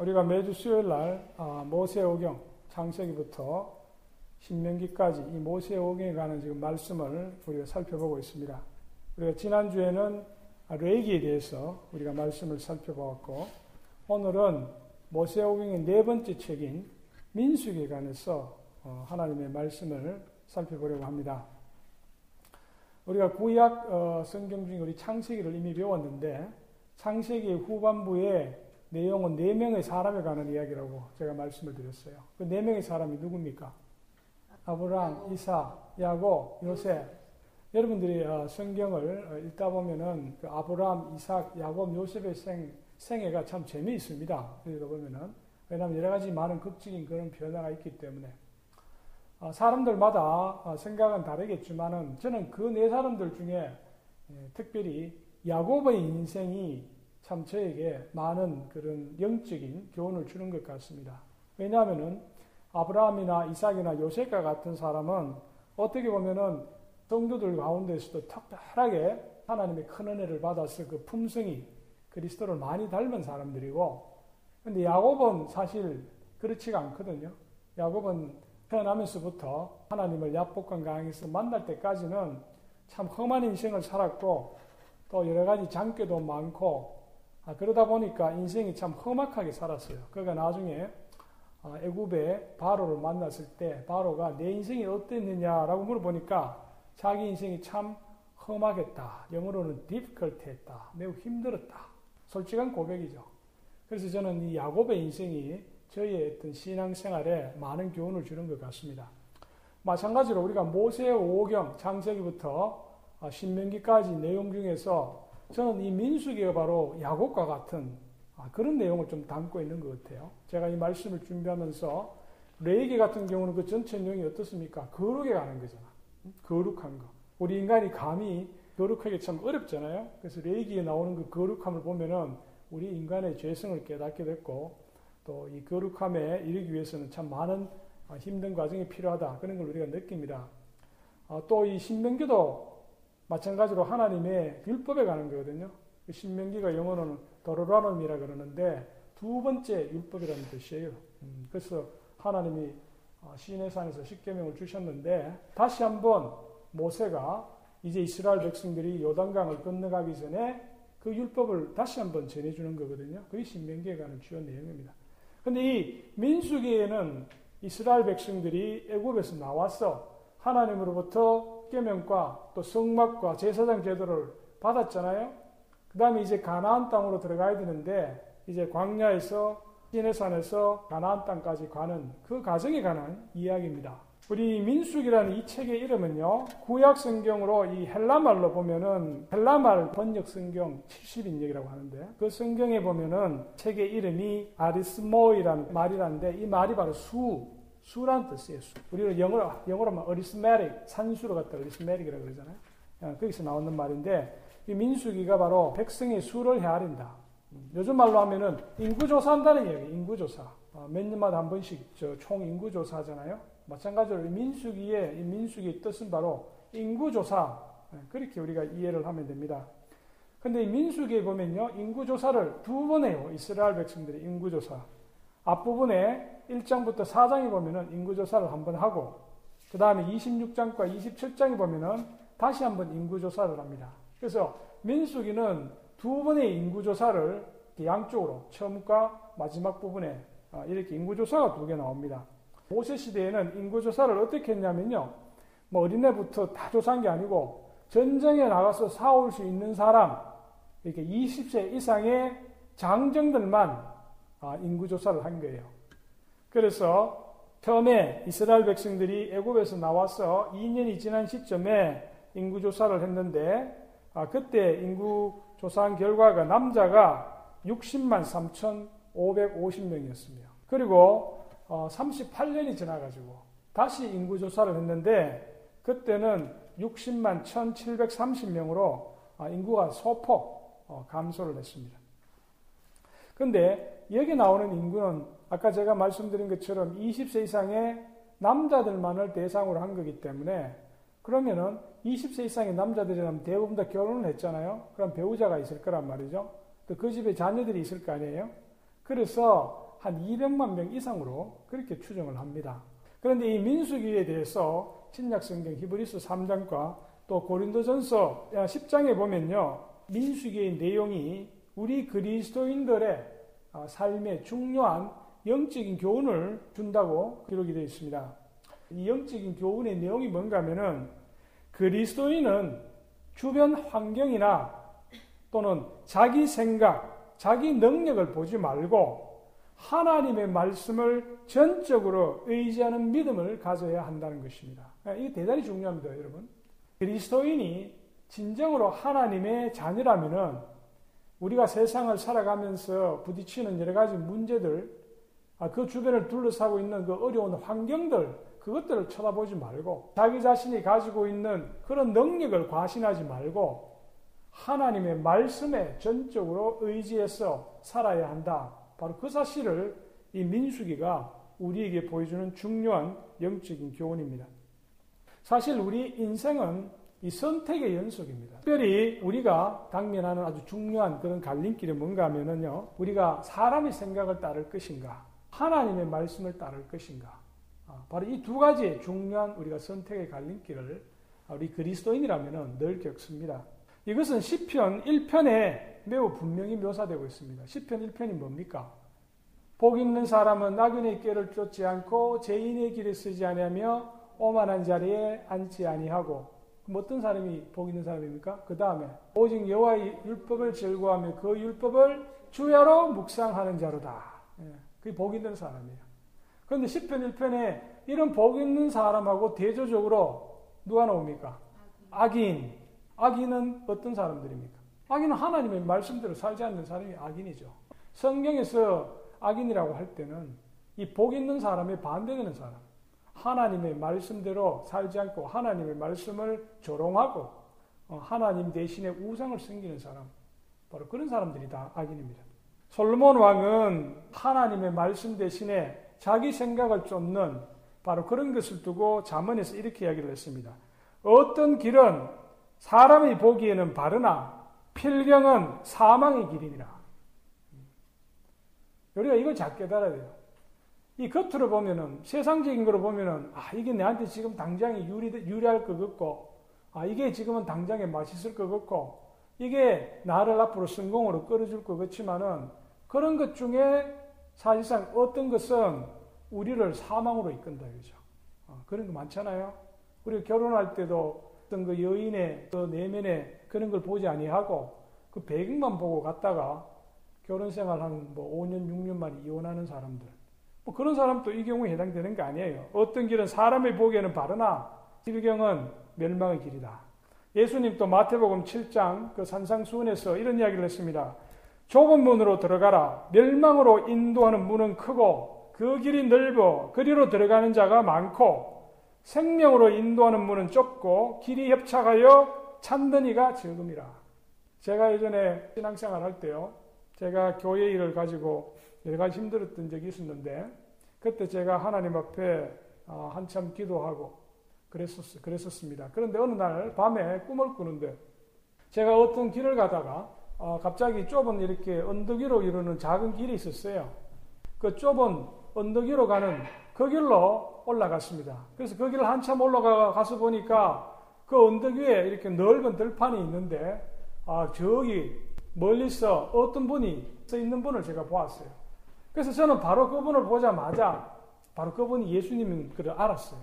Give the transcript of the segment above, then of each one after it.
우리가 매주 수요일 날 아, 모세오경 창세기부터 신명기까지 이 모세오경에 관한 지금 말씀을 우리가 살펴보고 있습니다. 우리가 지난주에는 레기에 대해서 우리가 말씀을 살펴보았고 오늘은 모세오경의 네 번째 책인 민수기에 관해서 어, 하나님의 말씀을 살펴보려고 합니다. 우리가 구약 어, 성경 중에 우리 창세기를 이미 배웠는데 창세기 후반부에 내용은 네 명의 사람에 관한 이야기라고 제가 말씀을 드렸어요. 그 네 명의 사람이 누굽니까? 아브라함, 이사, 야곱, 요셉. 여러분들이 어, 성경을 어, 읽다 보면은 그 아브라함, 이삭, 야곱, 요셉의 생, 생애가 참 재미있습니다. 읽다 보면은. 왜냐하면 여러 가지 많은 극적인 그런 변화가 있기 때문에. 어, 사람들마다 생각은 다르겠지만은 저는 그 네 사람들 중에 예, 특별히 야곱의 인생이 참 저에게 많은 그런 영적인 교훈을 주는 것 같습니다. 왜냐하면은 아브라함이나 이삭이나 요셉과 같은 사람은 어떻게 보면은 성도들 가운데서도 특별하게 하나님의 큰 은혜를 받아서 그 품성이 그리스도를 많이 닮은 사람들이고 근데 야곱은 사실 그렇지가 않거든요. 야곱은 태어나면서부터 하나님을 야복강 강에서 만날 때까지는 참 험한 인생을 살았고 또 여러 가지 장깨도 많고 아, 그러다 보니까 인생이 참 험악하게 살았어요. 그러니까 나중에 아, 애굽의 바로를 만났을 때 바로가 내 인생이 어땠느냐라고 물어보니까 자기 인생이 참 험하겠다. 영어로는 difficult했다. 매우 힘들었다. 솔직한 고백이죠. 그래서 저는 이 야곱의 인생이 저희의 어떤 신앙생활에 많은 교훈을 주는 것 같습니다. 마찬가지로 우리가 모세 오경 창세기부터 아, 신명기까지 내용 중에서 저는 이 민수기가 바로 야곱과 같은 아, 그런 내용을 좀 담고 있는 것 같아요. 제가 이 말씀을 준비하면서 레이기 같은 경우는 그 전체 내용이 어떻습니까? 거룩에 가는 거잖아. 거룩한 거. 우리 인간이 감히 거룩하기 참 어렵잖아요. 그래서 레이기에 나오는 그 거룩함을 보면은 우리 인간의 죄성을 깨닫게 됐고 또 이 거룩함에 이르기 위해서는 참 많은 아, 힘든 과정이 필요하다. 그런 걸 우리가 느낍니다. 아, 또이 신명기도 마찬가지로 하나님의 율법에 관한 거거든요. 그 신명기가 영어로는 도로라놈이라 그러는데 두 번째 율법이라는 뜻이에요. 음, 그래서 하나님이 어, 시내산에서 십계명을 주셨는데 다시 한번 모세가 이제 이스라엘 백성들이 요단강을 건너가기 전에 그 율법을 다시 한번 전해주는 거거든요. 그게 신명기에 관한 주요 내용입니다. 근데 이 민수기에는 이스라엘 백성들이 애굽에서 나와서 하나님으로부터 십계명과 또 성막과 제사장 제도를 받았잖아요. 그 다음에 이제 가나안 땅으로 들어가야 되는데 이제 광야에서 시내산에서 가나안 땅까지 가는 그 과정에 관한 이야기입니다. 우리 민숙이라는 이 책의 이름은요, 구약 성경으로 이 헬라말로 보면은 헬라말 번역 성경 70인역이라고 하는데 그 성경에 보면은 책의 이름이 아리스모이라는 말이라는데 이 말이 바로 수, 수란 뜻이에요. 수. 우리는 영어로, 영어로 막 arithmetic, 산수로 갖다 arithmetic이라고 그러잖아요. 어, 거기서 나오는 말인데, 이 민수기가 바로 백성의 수를 헤아린다. 음, 요즘 말로 하면은 인구조사한다는 얘기예요. 인구조사. 어, 몇 년마다 한 번씩 총 인구조사 하잖아요. 마찬가지로 민수기의, 이 민수기의 뜻은 바로 인구조사. 예, 그렇게 우리가 이해를 하면 됩니다. 근데 이 민수기에 보면요, 인구조사를 두 번 해요. 이스라엘 백성들이 인구조사. 앞부분에 1장부터 4장에 보면은 인구조사를 한번 하고, 그 다음에 26장과 27장에 보면은 다시 한번 인구조사를 합니다. 그래서 민수기는 두 번의 인구조사를 양쪽으로, 처음과 마지막 부분에 아, 이렇게 인구조사가 두 개 나옵니다. 모세 시대에는 인구조사를 어떻게 했냐면요. 뭐 어린애부터 다 조사한 게 아니고 전쟁에 나가서 싸울 수 있는 사람, 이렇게 20세 이상의 장정들만 아, 인구조사를 한 거예요. 그래서 처음에 이스라엘 백성들이 애굽에서 나와서 2년이 지난 시점에 인구 조사를 했는데 아, 그때 인구 조사한 결과가 남자가 60만 3,550명이었습니다. 그리고 어, 38년이 지나가지고 다시 인구 조사를 했는데 그때는 60만 1,730명으로 아, 인구가 소폭 어, 감소를 했습니다. 근데 여기 나오는 인구는 아까 제가 말씀드린 것처럼 20세 이상의 남자들만을 대상으로 한 거기 때문에 그러면은 20세 이상의 남자들이라면 대부분 다 결혼을 했잖아요. 그럼 배우자가 있을 거란 말이죠. 또 그 집에 자녀들이 있을 거 아니에요. 그래서 한 200만 명 이상으로 그렇게 추정을 합니다. 그런데 이 민수기에 대해서 신약성경 히브리스 3장과 또 고린도전서 10장에 보면요. 민수기의 내용이 우리 그리스도인들의 어, 삶에 중요한 영적인 교훈을 준다고 기록이 되어 있습니다. 이 영적인 교훈의 내용이 뭔가 하면은 그리스도인은 주변 환경이나 또는 자기 생각, 자기 능력을 보지 말고 하나님의 말씀을 전적으로 의지하는 믿음을 가져야 한다는 것입니다. 이게 대단히 중요합니다, 여러분. 그리스도인이 진정으로 하나님의 자녀라면은 우리가 세상을 살아가면서 부딪히는 여러 가지 문제들, 아, 그 주변을 둘러싸고 있는 그 어려운 환경들, 그것들을 쳐다보지 말고 자기 자신이 가지고 있는 그런 능력을 과신하지 말고 하나님의 말씀에 전적으로 의지해서 살아야 한다. 바로 그 사실을 이 민수기가 우리에게 보여주는 중요한 영적인 교훈입니다. 사실 우리 인생은 이 선택의 연속입니다. 특별히 우리가 당면하는 아주 중요한 그런 갈림길이 뭔가 하면은요, 우리가 사람의 생각을 따를 것인가, 하나님의 말씀을 따를 것인가. 아, 바로 이 두 가지 중요한 우리가 선택의 갈림길을 우리 그리스도인이라면 늘 겪습니다. 이것은 시편 1편에 매우 분명히 묘사되고 있습니다. 시편 1편이 뭡니까? 복 있는 사람은 나그네의 길을 쫓지 않고 죄인의 길에 쓰지 아니하며 오만한 자리에 앉지 아니하고 어떤 사람이 복 있는 사람입니까? 그 다음에 오직 여호와의 율법을 즐거워하며 그 율법을 주야로 묵상하는 자로다. 예, 그게 복 있는 사람이에요. 그런데 10편 1편에 이런 복 있는 사람하고 대조적으로 누가 나옵니까? 악인. 악인은 어떤 사람들입니까? 악인은 하나님의 말씀대로 살지 않는 사람이 악인이죠. 성경에서 악인이라고 할 때는 이 복 있는 사람의 반대되는 사람. 하나님의 말씀대로 살지 않고 하나님의 말씀을 조롱하고 어, 하나님 대신에 우상을 섬기는 사람. 바로 그런 사람들이 다 악인입니다. 솔로몬 왕은 하나님의 말씀 대신에 자기 생각을 쫓는 바로 그런 것을 두고 자문에서 이렇게 이야기를 했습니다. 어떤 길은 사람이 보기에는 바르나 필경은 사망의 길이니라. 우리가 이걸 잘 깨달아야 돼요. 이 겉으로 보면은 세상적인 거로 보면은 아 이게 내한테 지금 당장에 유리 유리할 것 같고 아 이게 지금은 당장에 맛있을 것 같고 이게 나를 앞으로 성공으로 끌어줄 것 같지만은 그런 것 중에 사실상 어떤 것은 우리를 사망으로 이끈다 이거죠. 어, 그런 거 많잖아요. 우리 결혼할 때도 어떤 그 여인의 그 내면에 그런 걸 보지 아니하고 그 배경만 보고 갔다가 결혼 생활 한뭐 5년, 6년 만에 이혼하는 사람들. 뭐 그런 사람도 이 경우에 해당되는 게 아니에요. 어떤 길은 사람의 보기에는 바르나 길경은 멸망의 길이다. 예수님도 마태복음 7장 그 산상수훈에서 이런 이야기를 했습니다. 좁은 문으로 들어가라. 멸망으로 인도하는 문은 크고 그 길이 넓어 그리로 들어가는 자가 많고 생명으로 인도하는 문은 좁고 길이 협착하여 찬더니가 적음이라. 제가 예전에 신앙생활 할 때요. 제가 교회 일을 가지고 여러 가지 힘들었던 적이 있었는데 그때 제가 하나님 앞에 어, 한참 기도하고 그랬었, 그랬었습니다. 그런데 어느 날 밤에 꿈을 꾸는데 제가 어떤 길을 가다가 어, 갑자기 좁은 이렇게 언덕 위로 이르는 작은 길이 있었어요. 그 좁은 언덕 위로 가는 그 길로 올라갔습니다. 그래서 그 길을 한참 올라가서 보니까 그 언덕 위에 이렇게 넓은 들판이 있는데 아 저기 멀리서 어떤 분이 서 있는 분을 제가 보았어요. 그래서 저는 바로 그분을 보자마자 바로 그분이 예수님인 걸 알았어요.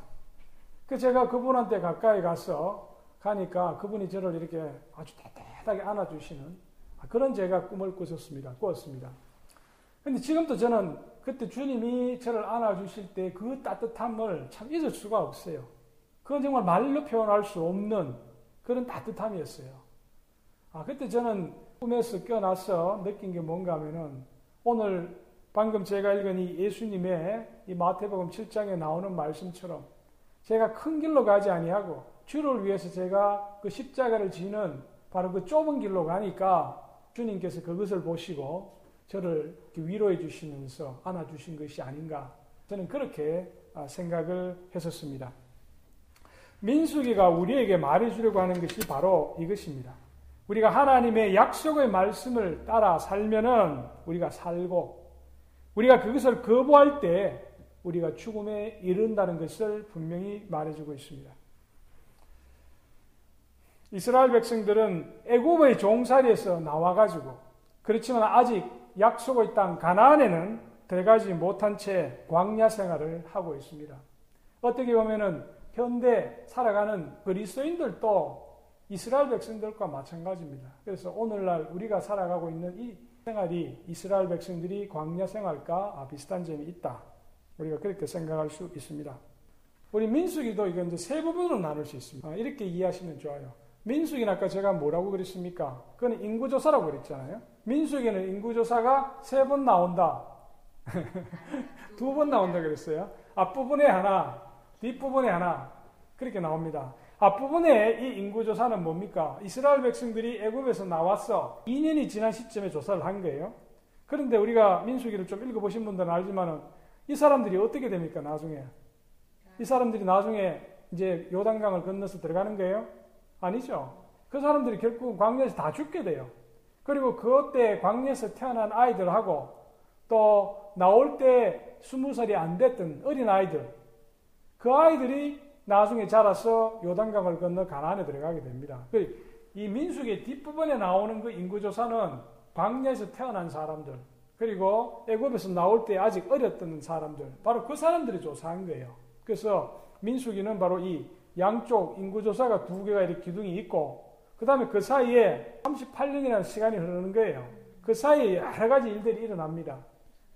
그 제가 그분한테 가까이 가서 가니까 그분이 저를 이렇게 아주 따뜻하게 안아주시는 그런 제가 꿈을 꾸었습니다. 꾸었습니다. 근데 지금도 저는 그때 주님이 저를 안아주실 때 그 따뜻함을 참 잊을 수가 없어요. 그건 정말 말로 표현할 수 없는 그런 따뜻함이었어요. 아, 그때 저는 꿈에서 깨어나서 느낀 게 뭔가 하면은 오늘 방금 제가 읽은 이 예수님의 이 마태복음 7장에 나오는 말씀처럼 제가 큰 길로 가지 아니하고 주를 위해서 제가 그 십자가를 지는 바로 그 좁은 길로 가니까 주님께서 그것을 보시고 저를 위로해 주시면서 안아 주신 것이 아닌가 저는 그렇게 아, 생각을 했었습니다. 민수기가 우리에게 말해 주려고 하는 것이 바로 이것입니다. 우리가 하나님의 약속의 말씀을 따라 살면은 우리가 살고 우리가 그것을 거부할 때 우리가 죽음에 이른다는 것을 분명히 말해주고 있습니다. 이스라엘 백성들은 애굽의 종살이에서 나와가지고 그렇지만 아직 약속의 땅 가나안에는 들어가지 못한 채 광야 생활을 하고 있습니다. 어떻게 보면은 현대 살아가는 그리스도인들도 이스라엘 백성들과 마찬가지입니다. 그래서 오늘날 우리가 살아가고 있는 이 생활이 이스라엘 백성들이 광야 생활과 비슷한 점이 있다. 우리가 그렇게 생각할 수 있습니다. 우리 민수기도 이건 이제 세 부분으로 나눌 수 있습니다. 이렇게 이해하시면 좋아요. 민수기는 아까 제가 뭐라고 그랬습니까? 그건 인구조사라고 그랬잖아요. 민수기는 인구조사가 세 번 나온다. 두 번 나온다 그랬어요. 앞부분에 하나, 뒷부분에 하나. 그렇게 나옵니다. 앞부분에 이 인구조사는 뭡니까? 이스라엘 백성들이 애굽에서 나왔어. 2년이 지난 시점에 조사를 한 거예요. 그런데 우리가 민수기를 좀 읽어보신 분들은 알지만은 이 사람들이 어떻게 됩니까? 나중에. 이 사람들이 나중에 이제 요단강을 건너서 들어가는 거예요? 아니죠. 그 사람들이 결국 광야에서 다 죽게 돼요. 그리고 그때 광야에서 태어난 아이들하고 또 나올 때 스무 살이 안 됐던 어린 아이들, 그 아이들이 나중에 자라서 요단강을 건너 가나안에 들어가게 됩니다. 그이 민숙의 뒷부분에 나오는 그 인구조사는 광야에서 태어난 사람들, 그리고 애굽에서 나올 때 아직 어렸던 사람들, 바로 그 사람들이 조사한 거예요. 그래서 민수기는 바로 이 양쪽 인구조사가 두 개가 이렇게 기둥이 있고, 그 다음에 그 사이에 38년이라는 시간이 흐르는 거예요. 그 사이에 여러 가지 일들이 일어납니다.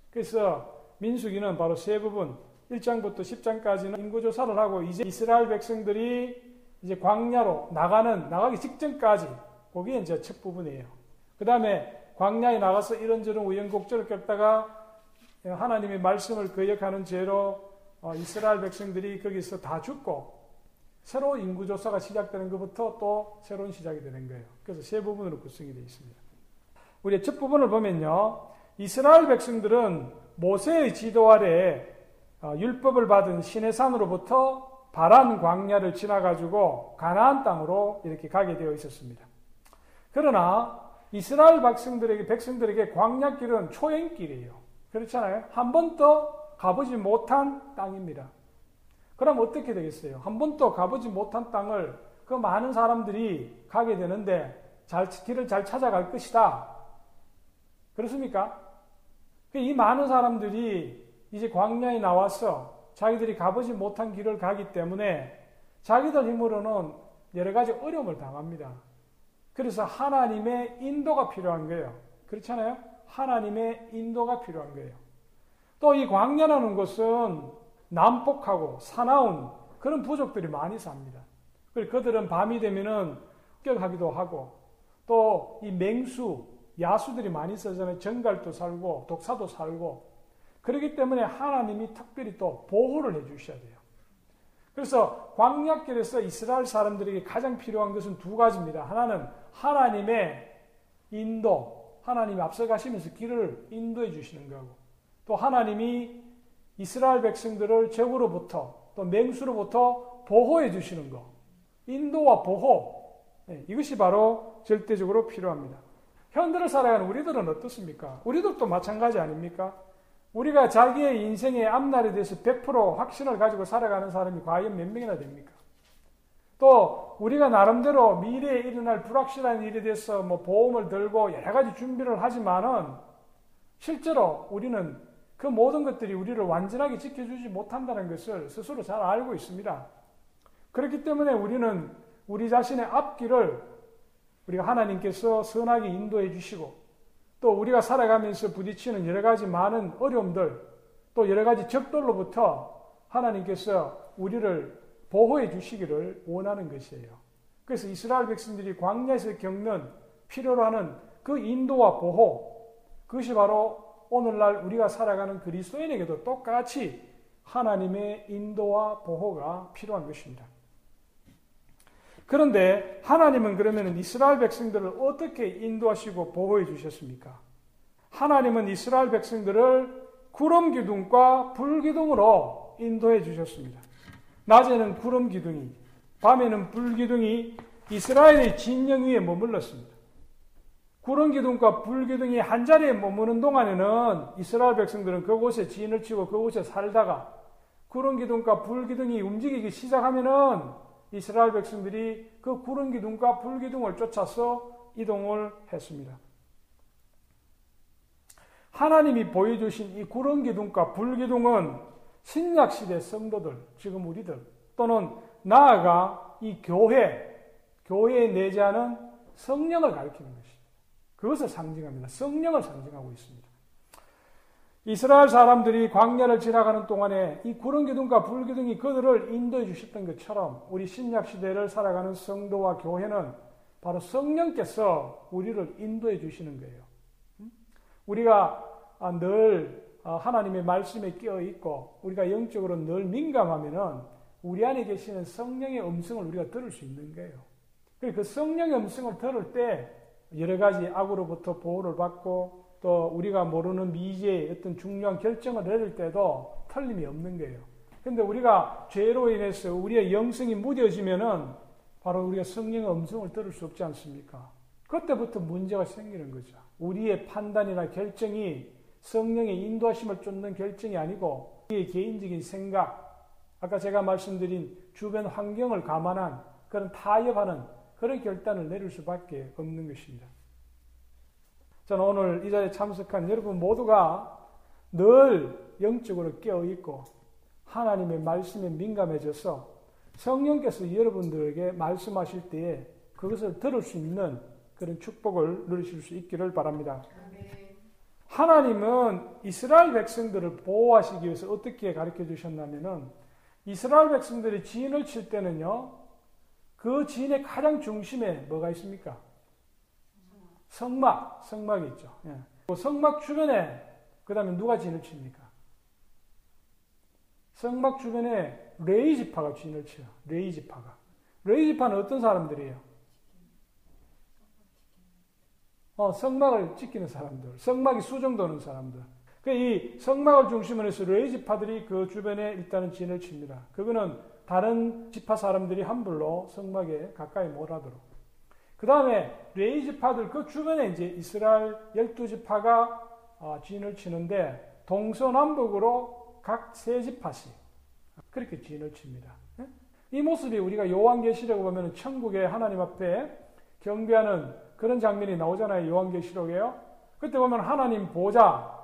그래서 민수기는 바로 세 부분, 1장부터 10장까지는 인구조사를 하고 이제 이스라엘 백성들이 이제 광야로 나가는, 나가기 직전까지, 그게 이제 첫 부분이에요. 그 다음에 광야에 나가서 이런저런 우연곡절을 겪다가 하나님의 말씀을 거역하는 죄로 어, 이스라엘 백성들이 거기서 다 죽고 새로운 인구조사가 시작되는 것부터 또 새로운 시작이 되는 거예요. 그래서 세 부분으로 구성이 되어 있습니다. 우리 첫 부분을 보면요. 이스라엘 백성들은 모세의 지도 아래 어, 율법을 받은 시내산으로부터 바란 광야를 지나가지고 가나안 땅으로 이렇게 가게 되어 있었습니다. 그러나 이스라엘 백성들에게 백성들에게 광야길은 초행길이에요. 그렇잖아요. 한 번도 가보지 못한 땅입니다. 그럼 어떻게 되겠어요? 한 번도 가보지 못한 땅을 그 많은 사람들이 가게 되는데 잘 길을 잘 찾아갈 것이다. 그렇습니까? 그이 많은 사람들이 이제 광야에 나와서 자기들이 가보지 못한 길을 가기 때문에 자기들 힘으로는 여러 가지 어려움을 당합니다. 그래서 하나님의 인도가 필요한 거예요. 그렇잖아요? 하나님의 인도가 필요한 거예요. 또 이 광야라는 것은 난폭하고 사나운 그런 부족들이 많이 삽니다. 그리고 그들은 밤이 되면은 격하기도 하고 또 이 맹수, 야수들이 많이 있어잖아요. 정갈도 살고 독사도 살고 그렇기 때문에 하나님이 특별히 또 보호를 해 주셔야 돼요. 그래서 광약길에서 이스라엘 사람들에게 가장 필요한 것은 두 가지입니다. 하나는 하나님의 인도, 하나님이 앞서가시면서 길을 인도해 주시는 거고, 또 하나님이 이스라엘 백성들을 적으로부터 또 맹수로부터 보호해 주시는 것, 인도와 보호, 네, 이것이 바로 절대적으로 필요합니다. 현대를 살아가는 우리들은 어떻습니까? 우리들도 마찬가지 아닙니까? 우리가 자기의 인생의 앞날에 대해서 100% 확신을 가지고 살아가는 사람이 과연 몇 명이나 됩니까? 또 우리가 나름대로 미래에 일어날 불확실한 일에 대해서 뭐 보험을 들고 여러 가지 준비를 하지만은 실제로 우리는 그 모든 것들이 우리를 완전하게 지켜주지 못한다는 것을 스스로 잘 알고 있습니다. 그렇기 때문에 우리는 우리 자신의 앞길을 우리가 하나님께서 선하게 인도해 주시고 또 우리가 살아가면서 부딪히는 여러 가지 많은 어려움들 또 여러 가지 적들로부터 하나님께서 우리를 보호해 주시기를 원하는 것이에요. 그래서 이스라엘 백성들이 광야에서 겪는 필요로 하는 그 인도와 보호 그것이 바로 오늘날 우리가 살아가는 그리스도인에게도 똑같이 하나님의 인도와 보호가 필요한 것입니다. 그런데 하나님은 그러면 이스라엘 백성들을 어떻게 인도하시고 보호해 주셨습니까? 하나님은 이스라엘 백성들을 구름 기둥과 불 기둥으로 인도해 주셨습니다. 낮에는 구름 기둥이, 밤에는 불 기둥이 이스라엘의 진영 위에 머물렀습니다. 구름 기둥과 불 기둥이 한 자리에 머무는 동안에는 이스라엘 백성들은 그곳에 진을 치고 그곳에 살다가 구름 기둥과 불 기둥이 움직이기 시작하면은 이스라엘 백성들이 그 구름 기둥과 불 기둥을 쫓아서 이동을 했습니다. 하나님이 보여주신 이 구름 기둥과 불 기둥은 신약 시대 성도들, 지금 우리들 또는 나아가 이 교회, 교회에 내재하는 성령을 가리키는 것입니다. 그것을 상징합니다. 성령을 상징하고 있습니다. 이스라엘 사람들이 광야를 지나가는 동안에 이 구름 기둥과 불 기둥이 그들을 인도해 주셨던 것처럼 우리 신약 시대를 살아가는 성도와 교회는 바로 성령께서 우리를 인도해 주시는 거예요. 우리가 늘 하나님의 말씀에 끼어 있고 우리가 영적으로 늘 민감하면은 우리 안에 계시는 성령의 음성을 우리가 들을 수 있는 거예요. 그 성령의 음성을 들을 때 여러 가지 악으로부터 보호를 받고 또 우리가 모르는 미지의 어떤 중요한 결정을 내릴 때도 틀림이 없는 거예요. 근데 우리가 죄로 인해서 우리의 영성이 무뎌지면은 바로 우리가 성령의 음성을 들을 수 없지 않습니까? 그때부터 문제가 생기는 거죠. 우리의 판단이나 결정이 성령의 인도하심을 쫓는 결정이 아니고 우리의 개인적인 생각, 아까 제가 말씀드린 주변 환경을 감안한 그런 타협하는 그런 결단을 내릴 수밖에 없는 것입니다. 저는 오늘 이 자리에 참석한 여러분 모두가 늘 영적으로 깨어있고 하나님의 말씀에 민감해져서 성령께서 여러분들에게 말씀하실 때에 그것을 들을 수 있는 그런 축복을 누리실 수 있기를 바랍니다. 하나님은 이스라엘 백성들을 보호하시기 위해서 어떻게 가르쳐 주셨냐면은 이스라엘 백성들이 진을 칠 때는요, 그 진의 가장 중심에 뭐가 있습니까? 성막, 성막이 있죠. 예. 그 성막 주변에 그 다음에 누가 진을 칩니까? 성막 주변에 레위 지파가 진을 쳐요. 레위 지파가. 레위 지파는 어떤 사람들이에요? 어, 성막을 지키는 사람들, 성막이 수종드는 사람들. 그이 성막을 중심으로 해서 레위 지파들이 그 주변에 일단은 진을 칩니다. 그거는 다른 지파 사람들이 함부로 성막에 가까이 몰아들어. 그 다음에 레이 지파들 그 주변에 이제 이스라엘 열두 지파가 어, 진을 치는데 동서남북으로 각 세 지파씩 그렇게 진을 칩니다. 예? 이 모습이 우리가 요한계시록 보면 천국의 하나님 앞에 경배하는 그런 장면이 나오잖아요. 요한계시록에요. 그때 보면 하나님 보좌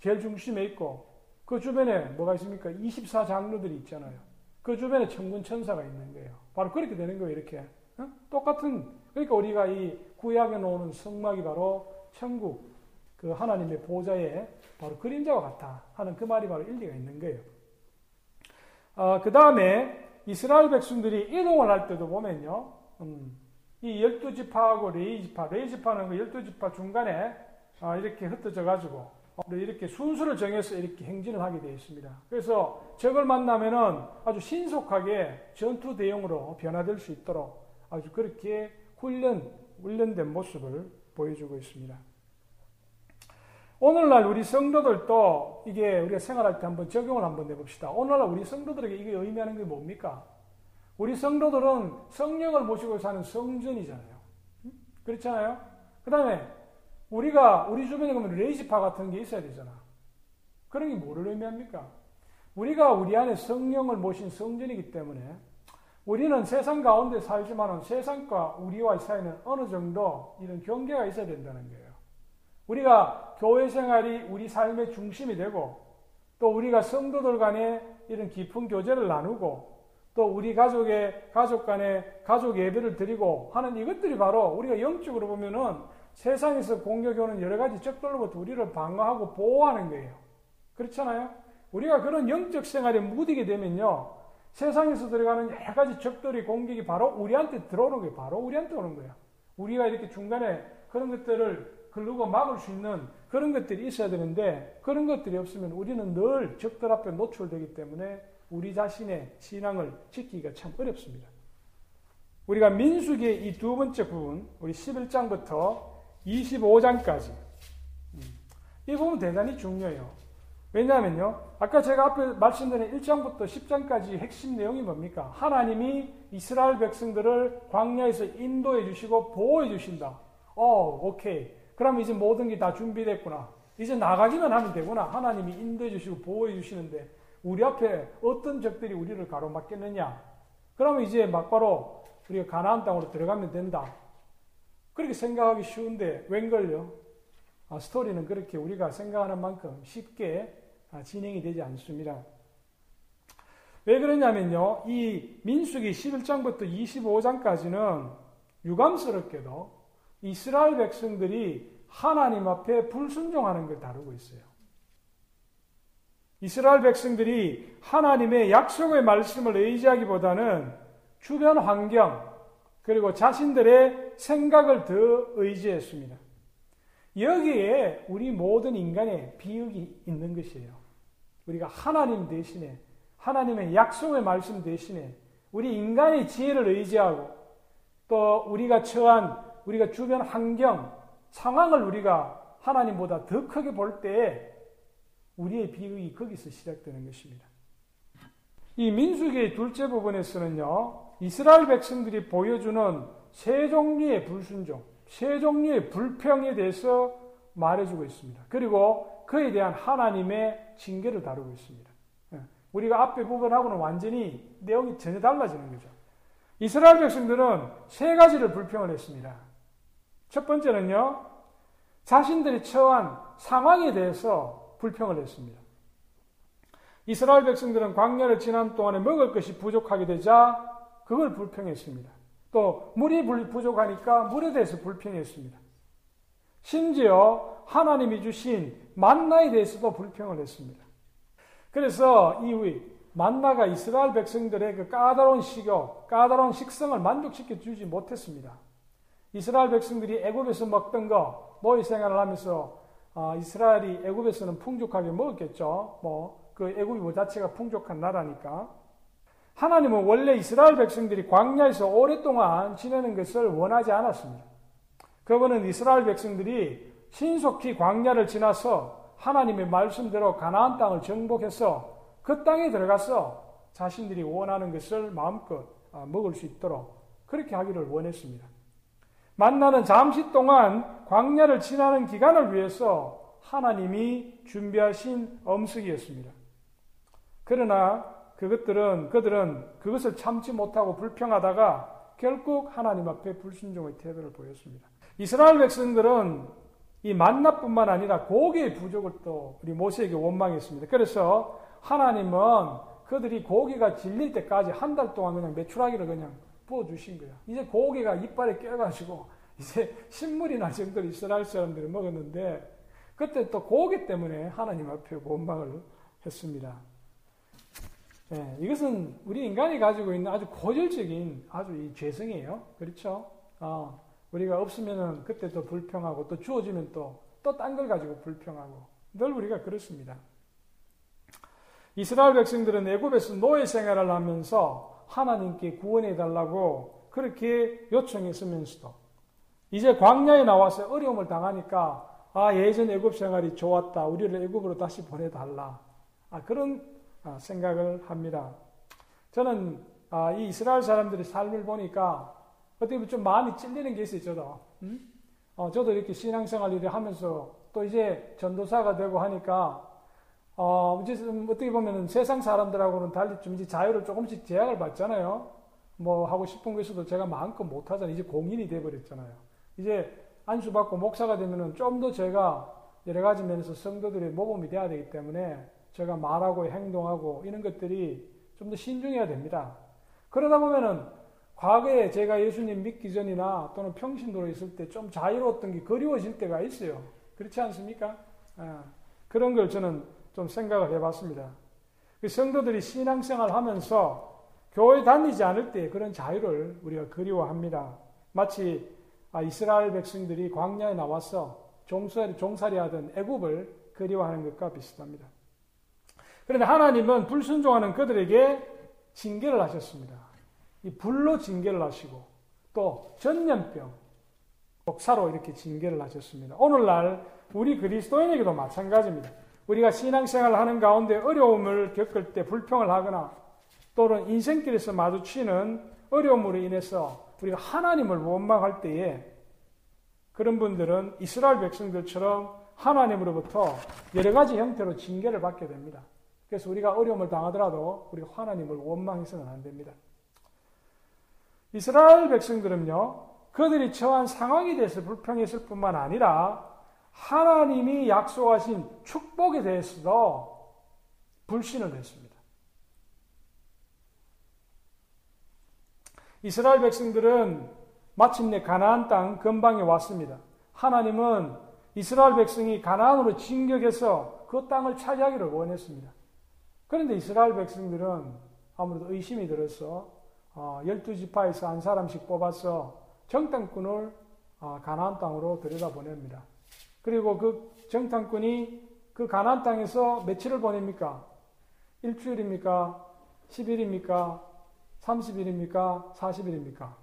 제일 중심에 있고 그 주변에 뭐가 있습니까? 24장로들이 있잖아요. 그 주변에 천군 천사가 있는 거예요. 바로 그렇게 되는 거예요. 이렇게 어? 똑같은 그러니까 우리가 이 구약에 나오는 성막이 바로 천국 그 하나님의 보좌에 바로 그림자와 같다 하는 그 말이 바로 일리가 있는 거예요. 어, 그 다음에 이스라엘 백성들이 이동을 할 때도 보면요, 음, 이 열두 지파하고 레이 지파, 레이 지파는 그 열두 지파 중간에 어, 이렇게 흩어져 가지고 이렇게 순서를 정해서 이렇게 행진을 하게 되어 있습니다. 그래서 적을 만나면은 아주 신속하게 전투 대용으로 변화될 수 있도록 아주 그렇게 훈련, 훈련된 모습을 보여주고 있습니다. 오늘날 우리 성도들도 이게 우리가 생활할 때 한번 적용을 한번 해봅시다. 오늘날 우리 성도들에게 이게 의미하는 게 뭡니까? 우리 성도들은 성령을 모시고 사는 성전이잖아요. 그렇잖아요? 그 다음에 우리가 우리 주변에 보면 레이지파 같은 게 있어야 되잖아. 그런 게 뭐를 의미합니까? 우리가 우리 안에 성령을 모신 성전이기 때문에 우리는 세상 가운데 살지만은 세상과 우리와의 사이는 어느 정도 이런 경계가 있어야 된다는 거예요. 우리가 교회 생활이 우리 삶의 중심이 되고 또 우리가 성도들 간에 이런 깊은 교제를 나누고 또 우리 가족의 가족 간에 가족 예배를 드리고 하는 이것들이 바로 우리가 영적으로 보면은 세상에서 공격해 오는 여러 가지 적들로부터 우리를 방어하고 보호하는 거예요. 그렇잖아요? 우리가 그런 영적 생활에 무디게 되면요. 세상에서 들어가는 여러 가지 적들이 공격이 바로 우리한테 들어오는 거예요. 바로 우리한테 오는 거야. 우리가 이렇게 중간에 그런 것들을 걸르고 막을 수 있는 그런 것들이 있어야 되는데 그런 것들이 없으면 우리는 늘 적들 앞에 노출되기 때문에 우리 자신의 신앙을 지키기가 참 어렵습니다. 우리가 민수기의 이 두 번째 부분, 우리 11장부터 25장까지. 음. 이 부분 대단히 중요해요. 왜냐하면요. 아까 제가 앞에 말씀드린 1장부터 10장까지 핵심 내용이 뭡니까? 하나님이 이스라엘 백성들을 광야에서 인도해 주시고 보호해 주신다. 어, 오케이. 그럼 이제 모든 게 다 준비됐구나. 이제 나가기만 하면 되구나. 하나님이 인도해 주시고 보호해 주시는데 우리 앞에 어떤 적들이 우리를 가로막겠느냐. 그러면 이제 막바로 우리가 가나안 땅으로 들어가면 된다. 그렇게 생각하기 쉬운데 웬걸요? 아, 스토리는 그렇게 우리가 생각하는 만큼 쉽게 아, 진행이 되지 않습니다. 왜 그러냐면요. 이 민수기 11장부터 25장까지는 유감스럽게도 이스라엘 백성들이 하나님 앞에 불순종하는 걸 다루고 있어요. 이스라엘 백성들이 하나님의 약속의 말씀을 의지하기보다는 주변 환경, 그리고 자신들의 생각을 더 의지했습니다. 여기에 우리 모든 인간의 비극이 있는 것이에요. 우리가 하나님 대신에, 하나님의 약속의 말씀 대신에 우리 인간의 지혜를 의지하고 또 우리가 처한 우리가 주변 환경, 상황을 우리가 하나님보다 더 크게 볼 때에 우리의 비극이 거기서 시작되는 것입니다. 이 민수기의 둘째 부분에서는요, 이스라엘 백성들이 보여주는 세 종류의 불순종, 세 종류의 불평에 대해서 말해주고 있습니다. 그리고 그에 대한 하나님의 징계를 다루고 있습니다. 예, 우리가 앞에 부분하고는 완전히 내용이 전혀 달라지는 거죠. 이스라엘 백성들은 세 가지를 불평을 했습니다. 첫 번째는요, 자신들이 처한 상황에 대해서 불평을 했습니다. 이스라엘 백성들은 광야를 지난 동안에 먹을 것이 부족하게 되자 그걸 불평했습니다. 또 물이 부족하니까 물에 대해서 불평했습니다. 심지어 하나님이 주신 만나에 대해서도 불평을 했습니다. 그래서 이 만나가 이스라엘 백성들의 그 까다로운 식욕, 까다로운 식성을 만족시켜 주지 못했습니다. 이스라엘 백성들이 애굽에서 먹던 거 노예 생활을 하면서 어, 이스라엘이 애굽에서는 풍족하게 먹었겠죠. 뭐 그 애굽이 뭐 자체가 풍족한 나라니까. 하나님은 원래 이스라엘 백성들이 광야에서 오랫동안 지내는 것을 원하지 않았습니다. 그거는 이스라엘 백성들이 신속히 광야를 지나서 하나님의 말씀대로 가나안 땅을 정복해서 그 땅에 들어가서 자신들이 원하는 것을 마음껏 아, 먹을 수 있도록 그렇게 하기를 원했습니다. 만나는 잠시 동안 광야를 지나는 기간을 위해서 하나님이 준비하신 엄숙이었습니다. 그러나 그것들은 그들은 그것을 참지 못하고 불평하다가 결국 하나님 앞에 불순종의 태도를 보였습니다. 이스라엘 백성들은 이 만나뿐만 아니라 고기의 부족을 또 우리 모세에게 원망했습니다. 그래서 하나님은 그들이 고기가 질릴 때까지 한 달 동안 그냥 메추라기를 그냥 부어주신 거야. 이제 고기가 이빨에 껴가지고 이제 신물이 날 정도로 이스라엘 사람들이 먹었는데 그때 또 고기 때문에 하나님 앞에 원망을 했습니다. 네, 이것은 우리 인간이 가지고 있는 아주 고질적인 아주 이 죄성이에요. 그렇죠? 어, 우리가 없으면 그때 또 불평하고 또 주어지면 또 또 딴 걸 가지고 불평하고 늘 우리가 그렇습니다. 이스라엘 백성들은 애굽에서 노예 생활을 하면서 하나님께 구원해 달라고 그렇게 요청했으면서도 이제 광야에 나와서 어려움을 당하니까 아 예전 애굽 생활이 좋았다. 우리를 애굽으로 다시 보내달라. 아 그런 아, 생각을 합니다. 저는 아, 이 이스라엘 사람들의 삶을 보니까 어떻게 보면 좀 마음이 찔리는 게 있어요. 저도. 음? 어, 저도 이렇게 신앙생활 일을 하면서 또 이제 전도사가 되고 하니까 어, 이제 어떻게 보면 세상 사람들하고는 달리 좀 이제 자유를 조금씩 제약을 받잖아요. 뭐 하고 싶은 거 있어도 제가 마음껏 못 하잖아요. 이제 공인이 돼버렸잖아요. 이제 안수받고 목사가 되면은 좀 더 제가 여러 가지 면에서 성도들의 모범이 돼야 되기 때문에 제가 말하고 행동하고 이런 것들이 좀 더 신중해야 됩니다. 그러다 보면은 과거에 제가 예수님 믿기 전이나 또는 평신도로 있을 때 좀 자유로웠던 게 그리워질 때가 있어요. 그렇지 않습니까? 아, 그런 걸 저는 좀 생각을 해봤습니다. 그 성도들이 신앙생활 하면서 교회 다니지 않을 때 그런 자유를 우리가 그리워합니다. 마치 아, 이스라엘 백성들이 광야에 나와서 종살이, 종살이 하던 애굽을 그리워하는 것과 비슷합니다. 그런데 하나님은 불순종하는 그들에게 징계를 하셨습니다. 이 불로 징계를 하시고 또 전염병, 독사로 이렇게 징계를 하셨습니다. 오늘날 우리 그리스도인에게도 마찬가지입니다. 우리가 신앙생활을 하는 가운데 어려움을 겪을 때 불평을 하거나 또는 인생길에서 마주치는 어려움으로 인해서 우리가 하나님을 원망할 때에 그런 분들은 이스라엘 백성들처럼 하나님으로부터 여러 가지 형태로 징계를 받게 됩니다. 그래서 우리가 어려움을 당하더라도 우리가 하나님을 원망해서는 안 됩니다. 이스라엘 백성들은요, 그들이 처한 상황에 대해서 불평했을 뿐만 아니라 하나님이 약속하신 축복에 대해서도 불신을 했습니다. 이스라엘 백성들은 마침내 가나안 땅 근방에 왔습니다. 하나님은 이스라엘 백성이 가나안으로 진격해서 그 땅을 차지하기를 원했습니다. 그런데 이스라엘 백성들은 아무래도 의심이 들어서 어, 열두 지파에서 한 사람씩 뽑아서 정탐꾼을 어, 가나안 땅으로 들여다보냅니다. 그리고 그 정탐꾼이 그 가나안 땅에서 며칠을 보냅니까? 일주일입니까? 10일입니까? 30일입니까? 40일입니까?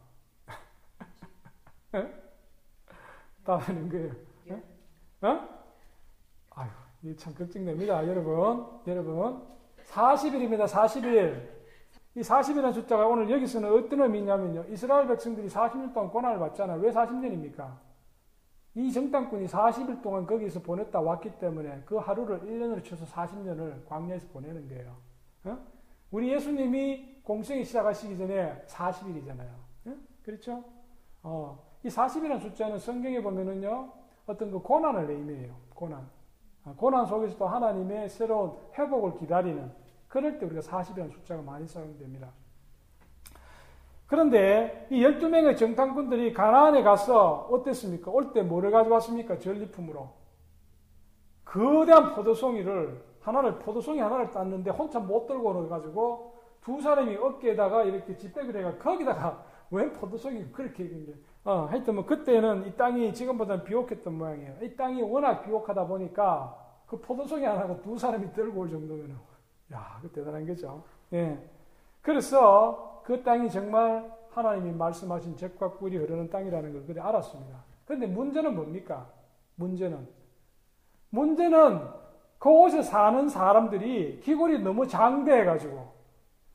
따라하는 거예요. 어? 아유, 참 걱정됩니다. 여러분, 여러분. 40일입니다. 40일. 이 40이라는 숫자가 오늘 여기서는 어떤 의미냐면요. 이스라엘 백성들이 40년 동안 고난을 받잖아요. 왜 40년입니까? 이 정탐꾼이 40일 동안 거기서 보냈다 왔기 때문에 그 하루를 1년으로 쳐서 40년을 광야에서 보내는 거예요. 어? 우리 예수님이 공생이 시작하시기 전에 40일이잖아요. 어? 그렇죠? 어, 이 40이라는 숫자는 성경에 보면은요, 어떤 그 고난을 의미해요. 고난. 아, 고난 속에서도 하나님의 새로운 회복을 기다리는 그럴 때 우리가 40이라는 숫자가 많이 사용됩니다. 그런데 이 12명의 정탐꾼들이 가나안에 가서 어땠습니까? 올 때 뭐를 가져왔습니까? 전리품으로. 거대한 포도송이를 하나를 포도송이 하나를 땄는데 혼자 못 들고 오는 가지고 두 사람이 어깨에다가 이렇게 집백을 해가 거기다가 웬 포도송이 그렇게 어, 하여튼 뭐 그때는 이 땅이 지금보다는 비옥했던 모양이에요. 이 땅이 워낙 비옥하다 보니까 그 포도송이 하나가 두 사람이 들고 올 정도면 야, 그 대단한 거죠. 예. 그래서 그 땅이 정말 하나님이 말씀하신 잭과 꿀이 흐르는 땅이라는 걸 그들이 알았습니다. 그런데 문제는 뭡니까? 문제는 문제는 그곳에 사는 사람들이 기골이 너무 장대해가지고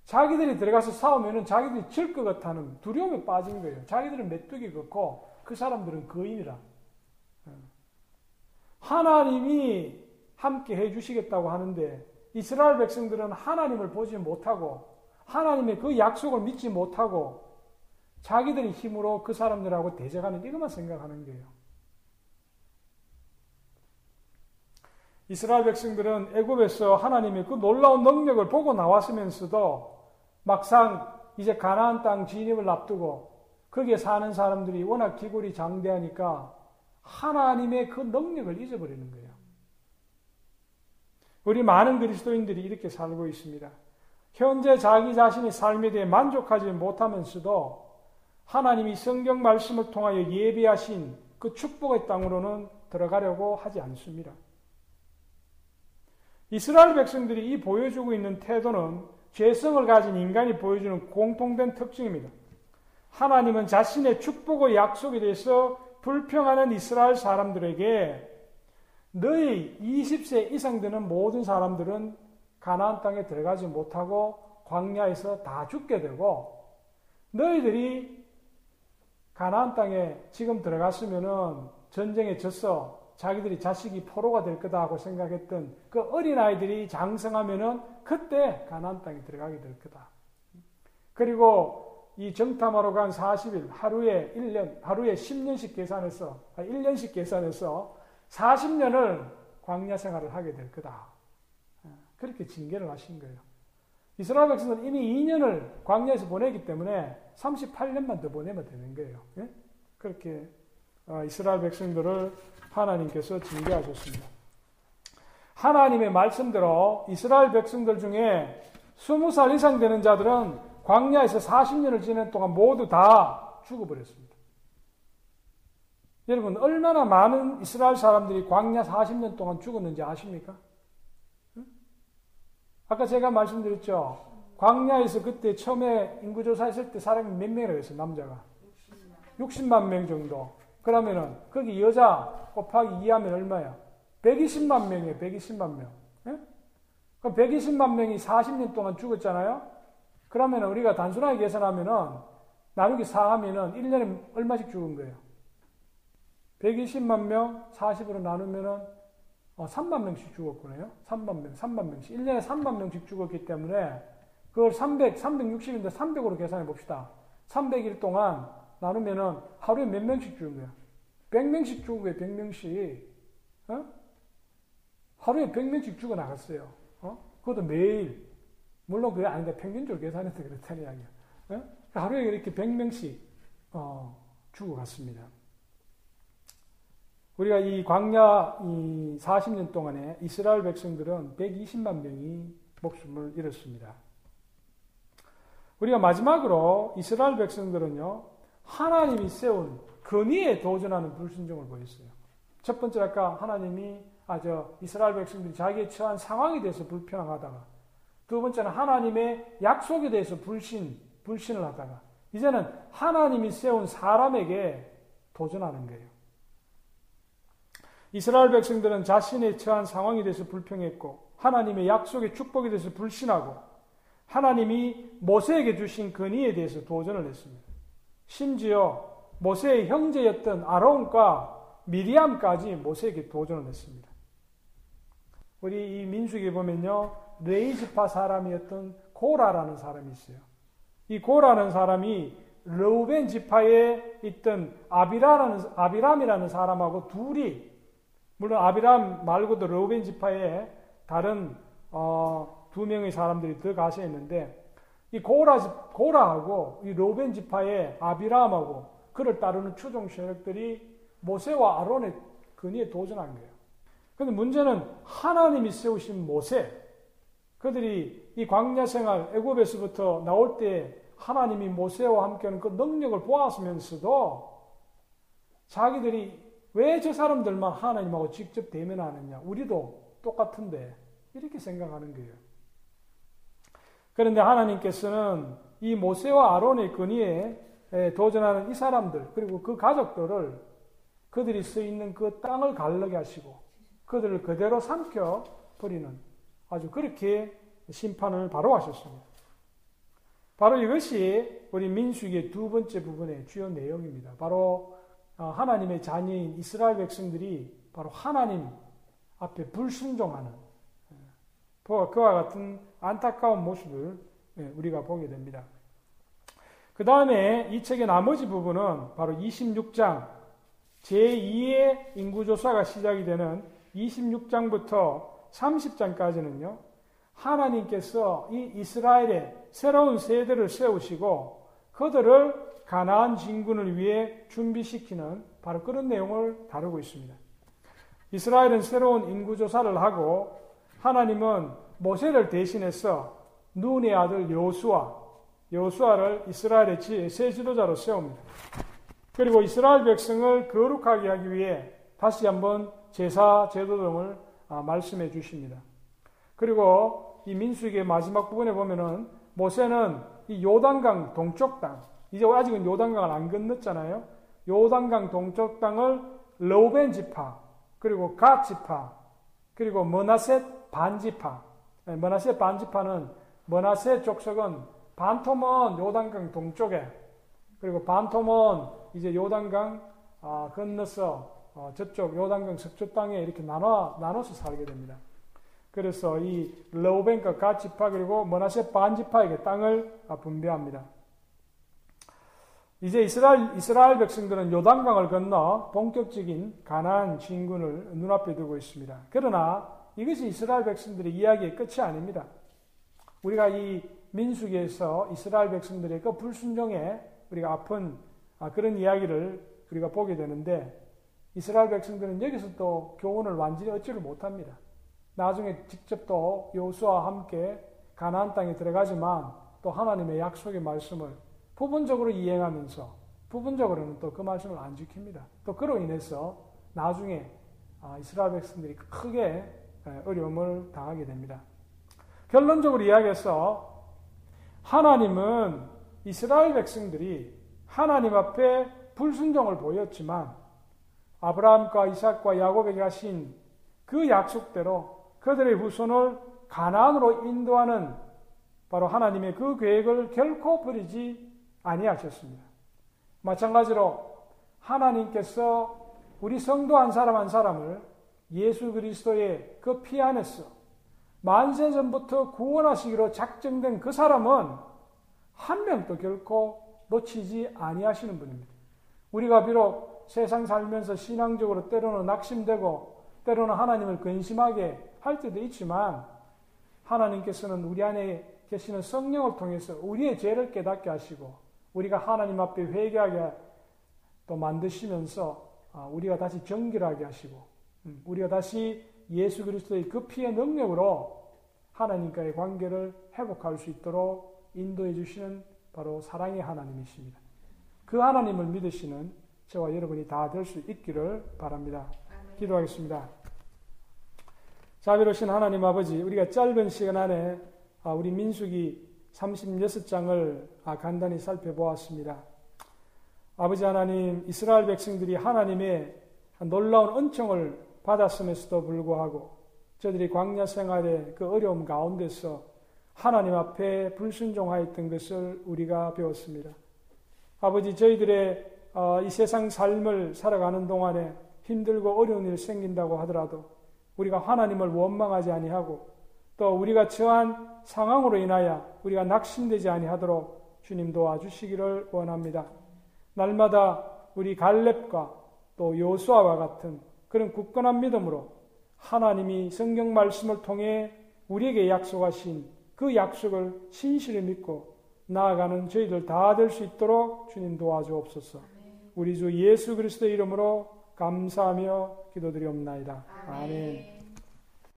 자기들이 들어가서 싸우면은 자기들이 질 것 같다는 두려움에 빠진 거예요. 자기들은 메뚜기 같고 그 사람들은 거인이라. 예. 하나님이 함께 해 주시겠다고 하는데 이스라엘 백성들은 하나님을 보지 못하고 하나님의 그 약속을 믿지 못하고 자기들의 힘으로 그 사람들하고 대적하는 이것만 생각하는 거예요. 이스라엘 백성들은 애굽에서 하나님의 그 놀라운 능력을 보고 나왔으면서도 막상 이제 가나안 땅 진입을 앞두고 거기에 사는 사람들이 워낙 기골이 장대하니까 하나님의 그 능력을 잊어버리는 거예요. 우리 많은 그리스도인들이 이렇게 살고 있습니다. 현재 자기 자신의 삶에 대해 만족하지 못하면서도 하나님이 성경 말씀을 통하여 예비하신 그 축복의 땅으로는 들어가려고 하지 않습니다. 이스라엘 백성들이 이 보여주고 있는 태도는 죄성을 가진 인간이 보여주는 공통된 특징입니다. 하나님은 자신의 축복의 약속에 대해서 불평하는 이스라엘 사람들에게 너희 20세 이상 되는 모든 사람들은 가나안 땅에 들어가지 못하고 광야에서 다 죽게 되고 너희들이 가나안 땅에 지금 들어갔으면은 전쟁에 져서 자기들이 자식이 포로가 될 거다 하고 생각했던 그 어린아이들이 장성하면은 그때 가나안 땅에 들어가게 될 거다. 그리고 이 정탐하러 간 40일 하루에 1년, 하루에 10년씩 계산해서 1년씩 아, 계산해서 40년을 광야 생활을 하게 될 거다. 그렇게 징계를 하신 거예요. 이스라엘 백성은 이미 2년을 광야에서 보내기 때문에 38년만 더 보내면 되는 거예요. 예? 그렇게 어, 이스라엘 백성들을 하나님께서 징계하셨습니다. 하나님의 말씀대로 이스라엘 백성들 중에 20살 이상 되는 자들은 광야에서 40년을 지낸 동안 모두 다 죽어버렸습니다. 여러분, 얼마나 많은 이스라엘 사람들이 광야 40년 동안 죽었는지 아십니까? 아까 제가 말씀드렸죠. 광야에서 그때 처음에 인구조사했을 때 사람이 몇 명이라고 했어요, 남자가? 60만 명 정도. 그러면은, 거기 여자 곱하기 2하면 얼마야? 120만 명이에요, 120만 명. 예? 그럼 120만 명이 40년 동안 죽었잖아요? 그러면 우리가 단순하게 계산하면은, 나누기 4 하면은 1년에 얼마씩 죽은 거예요? 120만 명 40으로 나누면은 어, 3만 명씩 죽었군요. 3만 명, 3만 명씩. 1년에 3만 명씩 죽었기 때문에 그걸 300, 360인데 300으로 계산해 봅시다. 300일 동안 나누면은 하루에 몇 명씩 죽은 거야? 100명씩 죽은 거예요, 100명씩. 어? 하루에 100명씩 죽어 나갔어요. 어? 그것도 매일. 물론 그게 아닌데 평균적으로 계산해서 그렇다는 이야기야. 어? 하루에 이렇게 100명씩 어, 죽어갔습니다. 우리가 이 광야 이 40년 동안에 이스라엘 백성들은 120만 명이 목숨을 잃었습니다. 우리가 마지막으로 이스라엘 백성들은요, 하나님이 세운 근위에 도전하는 불순종을 보였어요. 첫 번째 아까 하나님이 아 저 이스라엘 백성들이 자기의 처한 상황에 대해서 불평하다가 두 번째는 하나님의 약속에 대해서 불신 불신을 하다가 이제는 하나님이 세운 사람에게 도전하는 거예요. 이스라엘 백성들은 자신의 처한 상황에 대해서 불평했고 하나님의 약속의 축복에 대해서 불신하고 하나님이 모세에게 주신 근위에 대해서 도전을 했습니다. 심지어 모세의 형제였던 아론과 미리암까지 모세에게 도전을 했습니다. 우리 이 민수기에 보면요. 레이지파 사람이었던 고라라는 사람이 있어요. 이 고라는 사람이 르우벤 지파에 있던 아비라라는 아비람이라는 사람하고 둘이 물론 아비람 말고도 르우벤 지파에 다른 어, 두 명의 사람들이 더 가서 있는데 이 고라 고라하고 이 르우벤 지파의 아비람하고 그를 따르는 추종 세력들이 모세와 아론의 근위에 도전한 거예요. 근데 문제는 하나님이 세우신 모세 그들이 이 광야 생활 애굽에서부터 나올 때 하나님이 모세와 함께하는 그 능력을 보았으면서도 자기들이 왜 저 사람들만 하나님하고 직접 대면하느냐? 우리도 똑같은데 이렇게 생각하는 거예요. 그런데 하나님께서는 이 모세와 아론의 근위에 도전하는 이 사람들 그리고 그 가족들을 그들이 서 있는 그 땅을 갈르게 하시고 그들을 그대로 삼켜 버리는 아주 그렇게 심판을 바로 하셨습니다. 바로 이것이 우리 민수기의 두 번째 부분의 주요 내용입니다. 바로 어, 하나님의 자녀인 이스라엘 백성들이 바로 하나님 앞에 불순종하는 예, 그와 같은 안타까운 모습을 예, 우리가 보게 됩니다. 그 다음에 이 책의 나머지 부분은 바로 26장 제2의 인구조사가 시작이 되는 26장부터 30장까지는요, 하나님께서 이 이스라엘의 새로운 세대를 세우시고 그들을 가나안 진군을 위해 준비시키는 바로 그런 내용을 다루고 있습니다. 이스라엘은 새로운 인구조사를 하고 하나님은 모세를 대신해서 눈의 아들 여수아, 여수아를 이스라엘의 새 지도자로 세웁니다. 그리고 이스라엘 백성을 거룩하게 하기 위해 다시 한번 제사 제도 등을 아, 말씀해 주십니다. 그리고 이 민수기의 마지막 부분에 보면은 모세는 이 요단강 동쪽 땅, 이제 아직은 요단강을 안 건넜잖아요. 요단강 동쪽 땅을 로벤 지파, 그리고 갓 지파, 그리고 머나셋 반지파. 네, 머나셋 반지파는 머나셋 족속은 반토먼 요단강 동쪽에, 그리고 반토먼 이제 요단강 아, 건너서 어, 저쪽 요단강 석조 땅에 이렇게 나눠 나눠서 살게 됩니다. 그래서 이 러벤과 가지파 그리고 머나세 반지파에게 땅을 분배합니다. 이제 이스라엘 이스라엘 백성들은 요단강을 건너 본격적인 가나안 진군을 눈앞에 두고 있습니다. 그러나 이것이 이스라엘 백성들의 이야기의 끝이 아닙니다. 우리가 이 민수기에서 이스라엘 백성들의 그 불순종에 우리가 아픈 아, 그런 이야기를 우리가 보게 되는데 이스라엘 백성들은 여기서 또 교훈을 완전히 얻지를 못합니다. 나중에 직접 또 여호수아와 함께 가나안 땅에 들어가지만 또 하나님의 약속의 말씀을 부분적으로 이행하면서 부분적으로는 또 그 말씀을 안 지킵니다. 또 그로 인해서 나중에 아, 이스라엘 백성들이 크게 어려움을 당하게 됩니다. 결론적으로 이야기해서 하나님은 이스라엘 백성들이 하나님 앞에 불순종을 보였지만 아브라함과 이삭과 야곱에게 하신 그 약속대로 그들의 후손을 가나안으로 인도하는 바로 하나님의 그 계획을 결코 버리지 아니하셨습니다. 마찬가지로 하나님께서 우리 성도 한 사람 한 사람을 예수 그리스도의 그 피 안에서 만세 전부터 구원하시기로 작정된 그 사람은 한 명도 결코 놓치지 아니하시는 분입니다. 우리가 비록 세상 살면서 신앙적으로 때로는 낙심되고 때로는 하나님을 근심하게 할 때도 있지만 하나님께서는 우리 안에 계시는 성령을 통해서 우리의 죄를 깨닫게 하시고 우리가 하나님 앞에 회개하게 또 만드시면서 아, 우리가 다시 정결하게 하시고 음, 우리가 다시 예수 그리스도의 그 피의 능력으로 하나님과의 관계를 회복할 수 있도록 인도해 주시는 바로 사랑의 하나님이십니다. 그 하나님을 믿으시는 저와 여러분이 다 될 수 있기를 바랍니다. 기도하겠습니다. 자비로우신 하나님 아버지, 우리가 짧은 시간 안에 아, 우리 민숙이 36장을 아, 간단히 살펴보았습니다. 아버지 하나님, 이스라엘 백성들이 하나님의 놀라운 은총을 받았음에도 불구하고 저들이 광야 생활의 그 어려움 가운데서 하나님 앞에 불순종하였던 것을 우리가 배웠습니다. 아버지, 저희들의 어, 이 세상 삶을 살아가는 동안에 힘들고 어려운 일 생긴다고 하더라도 우리가 하나님을 원망하지 아니하고 또 우리가 처한 상황으로 인하여 우리가 낙심되지 아니하도록 주님 도와주시기를 원합니다. 날마다 우리 갈렙과 또 요수아와 같은 그런 굳건한 믿음으로 하나님이 성경 말씀을 통해 우리에게 약속하신 그 약속을 신실히 믿고 나아가는 저희들 다 될 수 있도록 주님 도와주옵소서. 우리 주 예수 그리스도의 이름으로 감사하며 기도드리옵나이다. 아멘.